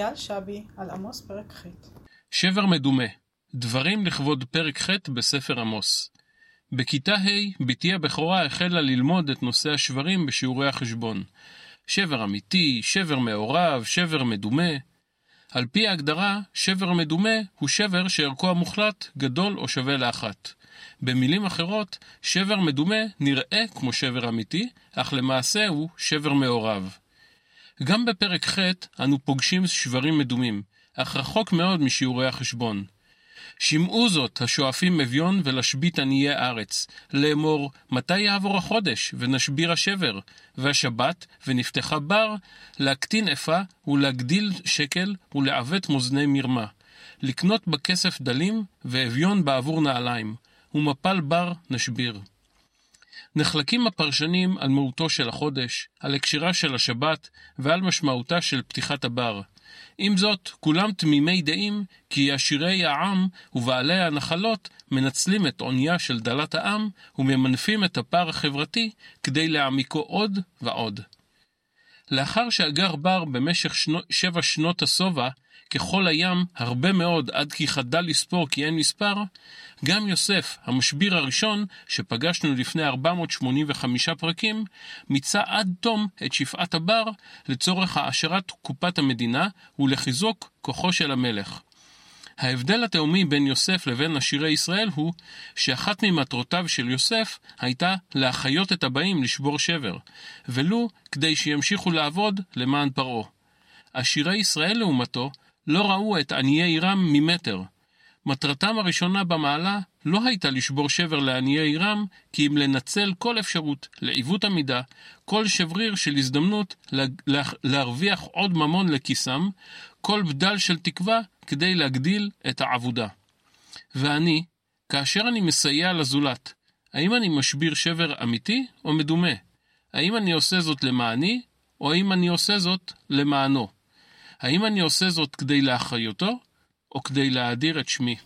אייל שבי על עמוס פרק ח' שבר מדומה דברים לכבוד פרק ח' בספר עמוס. בכיתה ה' בתי הבכורה החלה ללמוד את נושא השברים בשיעורי החשבון. שבר אמיתי, שבר מעורב, שבר מדומה. על פי ההגדרה, שבר מדומה הוא שבר שערכו המוחלט גדול או שווה לאחת. במילים אחרות, שבר מדומה נראה כמו שבר אמיתי, אך למעשה הוא שבר מעורב. גם בפרק ח' אנו פוגשים שברים מדומים, אך רחוק מאוד משיעורי החשבון. שמעו זאת השואפים אביון ולהשבית עניי ארץ, לאמור מתי יעבור החודש ונשביר השבר, והשבת ונפתחה בר, להקטין אפה ולהגדיל שקל ולעוות מאזני מרמה, לקנות בכסף דלים ואביון בעבור נעליים, ומפל בר נשביר. נחלקים הפרשנים על מהותו של החודש, על הקשרה של השבת ועל משמעותה של פתיחת הבר. עם זאת, כולם תמימי דעים כי עשירי העם ובעלי הנחלות מנצלים את עונייה של דלת העם וממנפים את הפער החברתי כדי להעמיקו עוד ועוד. לאחר שאגר בר במשך שנו, שבע שנות השובע, ככל הים, הרבה מאוד, עד כי חדל לספור כי אין מספר, גם יוסף, המשביר הראשון, שפגשנו לפני 485 פרקים, מיצה עד תום את שפעת הבר לצורך העשרת קופת המדינה ולחיזוק כוחו של המלך. ההבדל התאומי בין יוסף לבין עשירי ישראל הוא שאחת ממטרותיו של יוסף הייתה להחיות את הבאים לשבור שבר, ולו כדי שימשיכו לעבוד למען פרעה. עשירי ישראל לעומתו לא ראו את עניי עירם ממטר. מטרתם הראשונה במעלה לא הייתה לשבור שבר לעניי עירם, כי אם לנצל כל אפשרות לעיוות המידה, כל שבריר של הזדמנות להרוויח עוד ממון לכיסם, כל בדל של תקווה כדי להגדיל את העבודה. ואני, כאשר אני מסייע לזולת, האם אני משביר שבר אמיתי או מדומה? האם אני עושה זאת למעני, או האם אני עושה זאת למענו? האם אני עושה זאת כדי להחיותו, או כדי להאדיר את שמי?